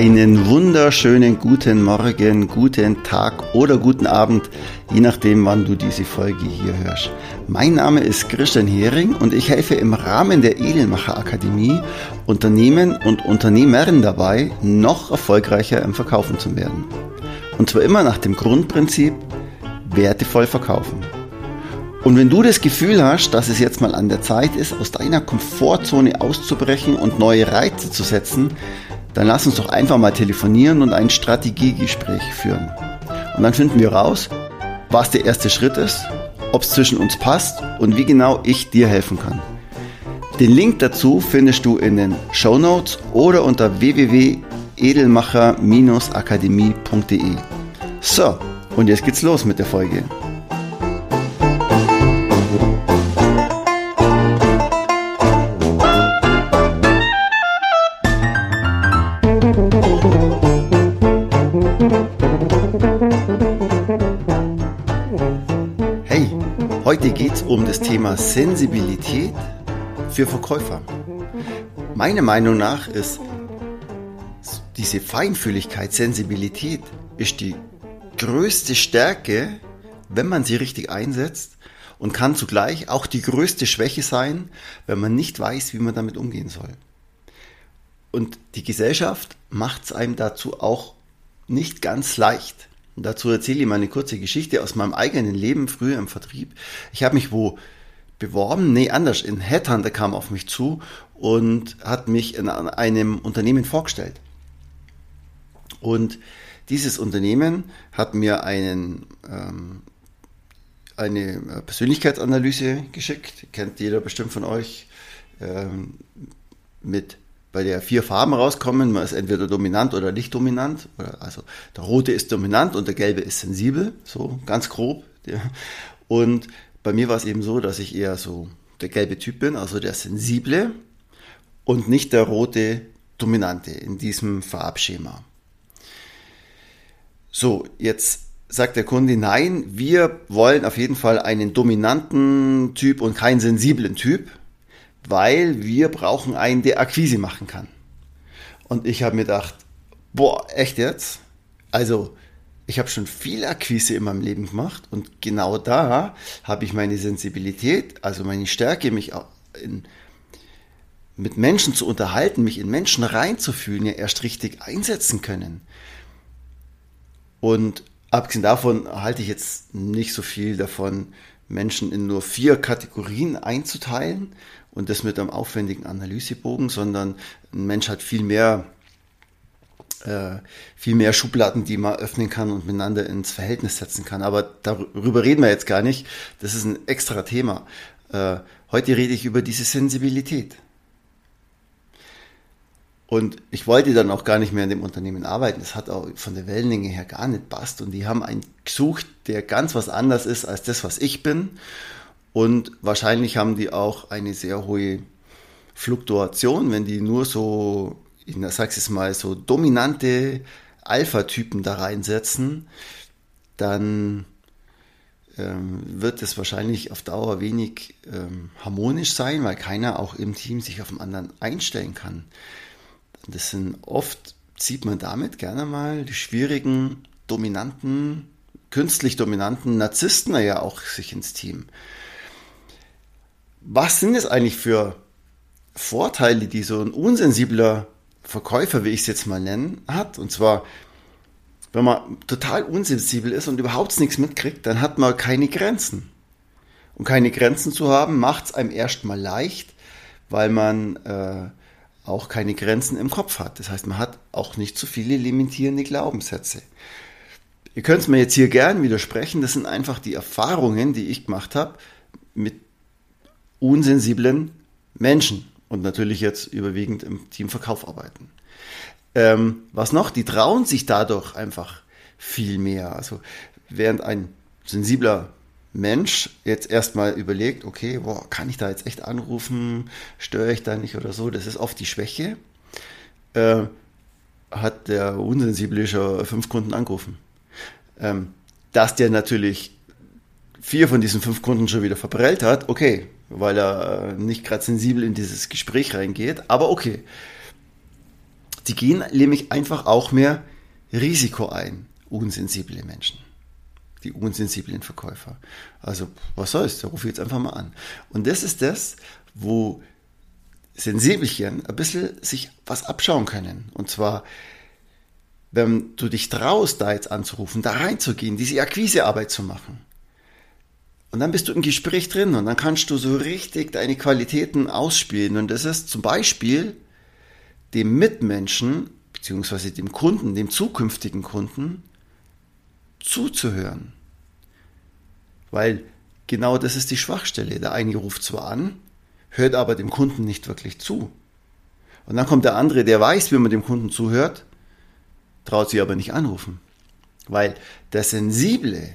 Einen wunderschönen guten Morgen, guten Tag oder guten Abend, je nachdem, wann du diese Folge hier hörst. Mein Name ist Christian Hering und ich helfe im Rahmen der Edelmacher Akademie Unternehmen und Unternehmerinnen dabei, noch erfolgreicher im Verkaufen zu werden. Und zwar immer nach dem Grundprinzip, wertevoll verkaufen. Und wenn du das Gefühl hast, dass es jetzt mal an der Zeit ist, aus deiner Komfortzone auszubrechen und neue Reize zu setzen, dann lass uns doch einfach mal telefonieren und ein Strategiegespräch führen. Und dann finden wir raus, was der erste Schritt ist, ob es zwischen uns passt und wie genau ich dir helfen kann. Den Link dazu findest du in den Show Notes oder unter www.edelmacher-akademie.de. So, und jetzt geht's los mit der Folge. Heute geht es um das Thema Sensibilität für Verkäufer. Meiner Meinung nach ist diese Feinfühligkeit, Sensibilität, ist die größte Stärke, wenn man sie richtig einsetzt und kann zugleich auch die größte Schwäche sein, wenn man nicht weiß, wie man damit umgehen soll. Und die Gesellschaft macht es einem dazu auch nicht ganz leicht. Dazu erzähle ich mal eine kurze Geschichte aus meinem eigenen Leben früher im Vertrieb. Ich habe mich wo beworben, nee, anders, ein Headhunter kam auf mich zu und hat mich in einem Unternehmen vorgestellt. Und dieses Unternehmen hat mir einen, ähm, eine Persönlichkeitsanalyse geschickt, kennt jeder bestimmt von euch, ähm, mit bei der vier Farben rauskommen. Man ist entweder dominant oder nicht dominant. Also der rote ist dominant und der gelbe ist sensibel, so ganz grob. Und bei mir war es eben so, dass ich eher so der gelbe Typ bin, also der sensible und nicht der rote dominante in diesem Farbschema. So, jetzt sagt der Kunde, nein, wir wollen auf jeden Fall einen dominanten Typ und keinen sensiblen Typ weil wir brauchen einen, der Akquise machen kann. Und ich habe mir gedacht, boah, echt jetzt? Also, ich habe schon viel Akquise in meinem Leben gemacht und genau da habe ich meine Sensibilität, also meine Stärke, mich in, mit Menschen zu unterhalten, mich in Menschen reinzufühlen, ja erst richtig einsetzen können. Und abgesehen davon halte ich jetzt nicht so viel davon, Menschen in nur vier Kategorien einzuteilen, und das mit einem aufwendigen Analysebogen, sondern ein Mensch hat viel mehr äh, viel mehr Schubladen, die man öffnen kann und miteinander ins Verhältnis setzen kann. Aber darüber reden wir jetzt gar nicht. Das ist ein extra Thema. Äh, heute rede ich über diese Sensibilität. Und ich wollte dann auch gar nicht mehr in dem Unternehmen arbeiten. Das hat auch von der Wellenlänge her gar nicht passt. Und die haben einen gesucht, der ganz was anders ist als das, was ich bin. Und wahrscheinlich haben die auch eine sehr hohe Fluktuation, wenn die nur so, ich sag's jetzt mal, so dominante Alpha-Typen da reinsetzen, dann ähm, wird es wahrscheinlich auf Dauer wenig ähm, harmonisch sein, weil keiner auch im Team sich auf den anderen einstellen kann. Das sind oft, sieht man damit gerne mal die schwierigen, dominanten, künstlich dominanten Narzissten ja auch sich ins Team was sind es eigentlich für Vorteile, die so ein unsensibler Verkäufer, wie ich es jetzt mal nennen, hat? Und zwar, wenn man total unsensibel ist und überhaupt nichts mitkriegt, dann hat man keine Grenzen. Und keine Grenzen zu haben, macht es einem erstmal leicht, weil man äh, auch keine Grenzen im Kopf hat. Das heißt, man hat auch nicht so viele limitierende Glaubenssätze. Ihr könnt es mir jetzt hier gern widersprechen, das sind einfach die Erfahrungen, die ich gemacht habe mit unsensiblen Menschen und natürlich jetzt überwiegend im Teamverkauf arbeiten. Ähm, was noch? Die trauen sich dadurch einfach viel mehr. Also während ein sensibler Mensch jetzt erstmal überlegt, okay, boah, kann ich da jetzt echt anrufen, störe ich da nicht oder so, das ist oft die Schwäche, äh, hat der Unsensible schon fünf Kunden angerufen. Ähm, dass der natürlich vier von diesen fünf Kunden schon wieder verprellt hat, okay, weil er äh, nicht gerade sensibel in dieses Gespräch reingeht, aber okay. Die gehen nämlich einfach auch mehr Risiko ein, unsensible Menschen. Die unsensiblen Verkäufer. Also, was soll's, da rufe ich jetzt einfach mal an. Und das ist das, wo Sensibelchen ein bisschen sich was abschauen können. Und zwar, wenn du dich traust, da jetzt anzurufen, da reinzugehen, diese Akquisearbeit zu machen. Und dann bist du im Gespräch drin und dann kannst du so richtig deine Qualitäten ausspielen. Und das ist zum Beispiel dem Mitmenschen, beziehungsweise dem Kunden, dem zukünftigen Kunden, zuzuhören. Weil genau das ist die Schwachstelle. Der eine ruft zwar an, hört aber dem Kunden nicht wirklich zu. Und dann kommt der andere, der weiß, wie man dem Kunden zuhört, traut sich aber nicht anrufen. Weil der Sensible,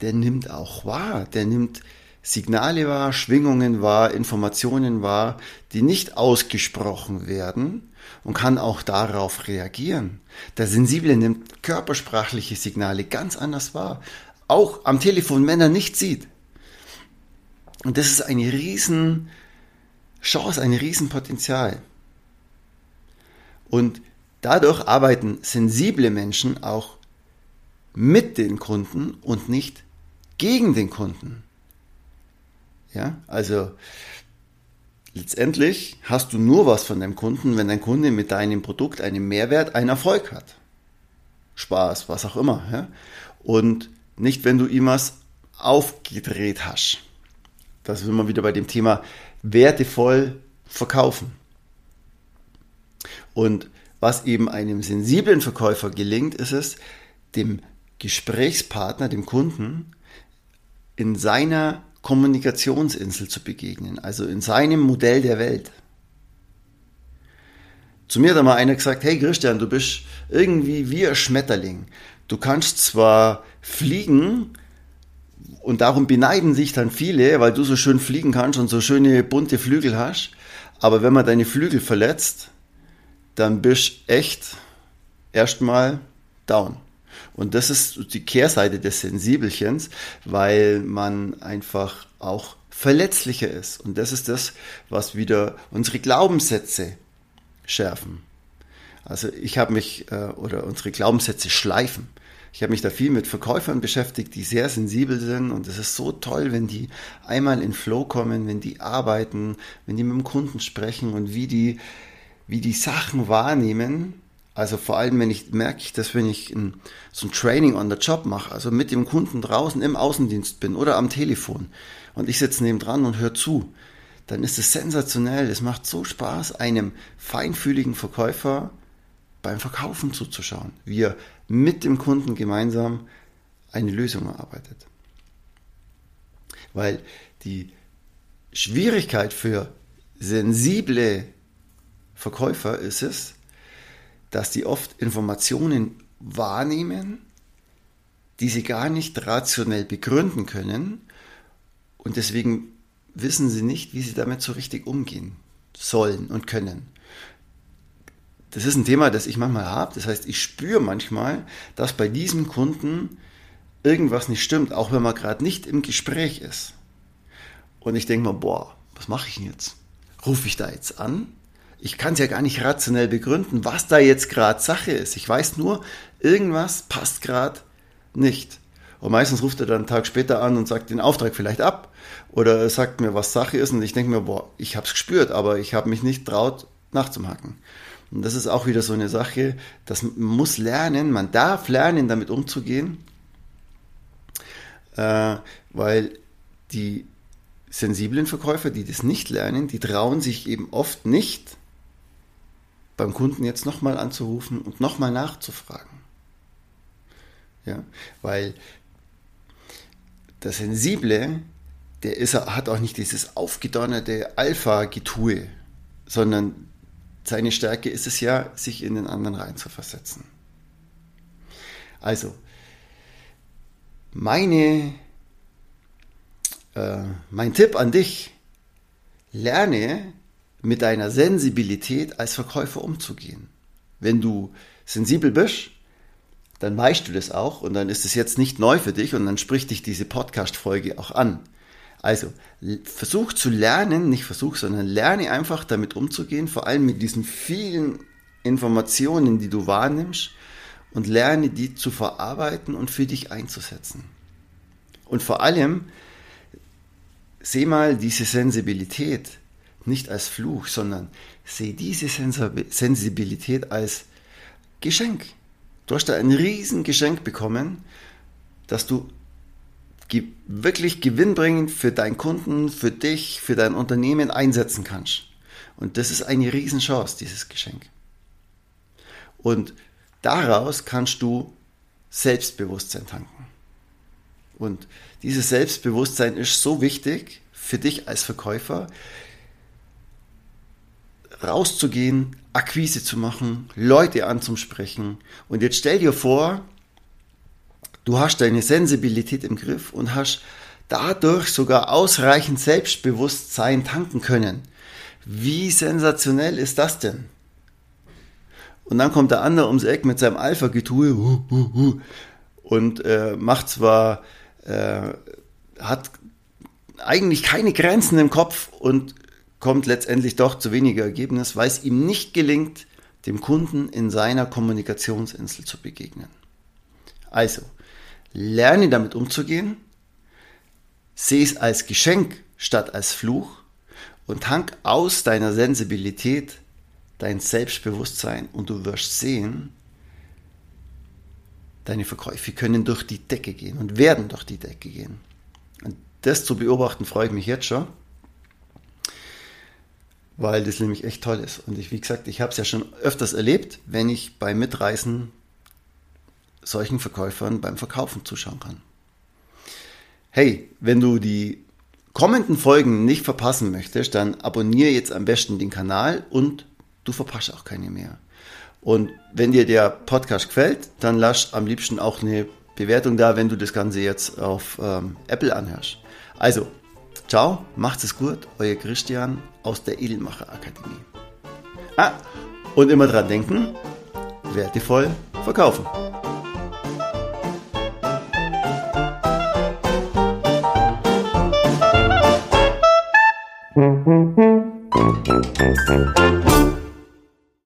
der nimmt auch wahr, der nimmt Signale wahr, Schwingungen wahr, Informationen wahr, die nicht ausgesprochen werden und kann auch darauf reagieren. Der Sensible nimmt körpersprachliche Signale ganz anders wahr, auch am Telefon, wenn er nicht sieht. Und das ist eine riesen Chance, ein Riesenpotenzial. Und dadurch arbeiten sensible Menschen auch mit den Kunden und nicht gegen den Kunden. Ja, also letztendlich hast du nur was von deinem Kunden, wenn dein Kunde mit deinem Produkt einen Mehrwert, einen Erfolg hat. Spaß, was auch immer. Ja? Und nicht, wenn du ihm was aufgedreht hast. Das sind wir wieder bei dem Thema wertevoll verkaufen. Und was eben einem sensiblen Verkäufer gelingt, ist es, dem Gesprächspartner, dem Kunden, in seiner Kommunikationsinsel zu begegnen, also in seinem Modell der Welt. Zu mir hat einmal einer gesagt, hey Christian, du bist irgendwie wie ein Schmetterling. Du kannst zwar fliegen, und darum beneiden sich dann viele, weil du so schön fliegen kannst und so schöne bunte Flügel hast. Aber wenn man deine Flügel verletzt, dann bist echt erstmal down. Und das ist die Kehrseite des Sensibelchens, weil man einfach auch verletzlicher ist. Und das ist das, was wieder unsere Glaubenssätze schärfen. Also ich habe mich, äh, oder unsere Glaubenssätze schleifen. Ich habe mich da viel mit Verkäufern beschäftigt, die sehr sensibel sind und es ist so toll, wenn die einmal in Flow kommen, wenn die arbeiten, wenn die mit dem Kunden sprechen und wie die, wie die Sachen wahrnehmen. Also vor allem, wenn ich merke ich das, wenn ich ein, so ein Training on the Job mache, also mit dem Kunden draußen im Außendienst bin oder am Telefon und ich sitze neben dran und höre zu, dann ist es sensationell. Es macht so Spaß, einem feinfühligen Verkäufer beim Verkaufen zuzuschauen, wie er mit dem Kunden gemeinsam eine Lösung erarbeitet. Weil die Schwierigkeit für sensible Verkäufer ist es, dass die oft Informationen wahrnehmen, die sie gar nicht rationell begründen können und deswegen wissen sie nicht, wie sie damit so richtig umgehen sollen und können das ist ein Thema, das ich manchmal habe. Das heißt, ich spüre manchmal, dass bei diesem Kunden irgendwas nicht stimmt, auch wenn man gerade nicht im Gespräch ist. Und ich denke mir, boah, was mache ich denn jetzt? Rufe ich da jetzt an? Ich kann es ja gar nicht rationell begründen, was da jetzt gerade Sache ist. Ich weiß nur, irgendwas passt gerade nicht. Und meistens ruft er dann einen Tag später an und sagt den Auftrag vielleicht ab oder sagt mir, was Sache ist. Und ich denke mir, boah, ich habe es gespürt, aber ich habe mich nicht traut, nachzuhaken. Und das ist auch wieder so eine Sache, das muss lernen, man darf lernen, damit umzugehen, äh, weil die sensiblen Verkäufer, die das nicht lernen, die trauen sich eben oft nicht, beim Kunden jetzt nochmal anzurufen und nochmal nachzufragen. Ja, weil der Sensible, der ist, hat auch nicht dieses aufgedonnerte Alpha-Getue, sondern seine Stärke ist es ja, sich in den anderen reinzuversetzen. Also, meine, äh, mein Tipp an dich, lerne mit deiner Sensibilität als Verkäufer umzugehen. Wenn du sensibel bist, dann weißt du das auch und dann ist es jetzt nicht neu für dich und dann spricht dich diese Podcast-Folge auch an. Also versuch zu lernen, nicht versuch, sondern lerne einfach damit umzugehen, vor allem mit diesen vielen Informationen, die du wahrnimmst und lerne die zu verarbeiten und für dich einzusetzen. Und vor allem, seh mal diese Sensibilität nicht als Fluch, sondern seh diese Sensibilität als Geschenk. Du hast da ein Riesengeschenk bekommen, dass du wirklich gewinnbringend für deinen Kunden, für dich, für dein Unternehmen einsetzen kannst. Und das ist eine Riesenchance, dieses Geschenk. Und daraus kannst du Selbstbewusstsein tanken. Und dieses Selbstbewusstsein ist so wichtig für dich als Verkäufer, rauszugehen, Akquise zu machen, Leute anzusprechen. Und jetzt stell dir vor, du hast deine Sensibilität im Griff und hast dadurch sogar ausreichend Selbstbewusstsein tanken können. Wie sensationell ist das denn? Und dann kommt der andere ums Eck mit seinem Alpha-Getue und äh, macht zwar, äh, hat eigentlich keine Grenzen im Kopf und kommt letztendlich doch zu weniger Ergebnis, weil es ihm nicht gelingt, dem Kunden in seiner Kommunikationsinsel zu begegnen. Also, lerne damit umzugehen, sehe es als Geschenk statt als Fluch und tank aus deiner Sensibilität dein Selbstbewusstsein und du wirst sehen, deine Verkäufe können durch die Decke gehen und werden durch die Decke gehen. Und das zu beobachten freut mich jetzt schon weil das nämlich echt toll ist. Und ich, wie gesagt, ich habe es ja schon öfters erlebt, wenn ich beim Mitreisen solchen Verkäufern beim Verkaufen zuschauen kann. Hey, wenn du die kommenden Folgen nicht verpassen möchtest, dann abonniere jetzt am besten den Kanal und du verpasst auch keine mehr. Und wenn dir der Podcast gefällt, dann lass am liebsten auch eine Bewertung da, wenn du das Ganze jetzt auf ähm, Apple anhörst. Also, Ciao, macht's es gut, euer Christian aus der Edelmacher Akademie. Ah, und immer dran denken, wertevoll verkaufen.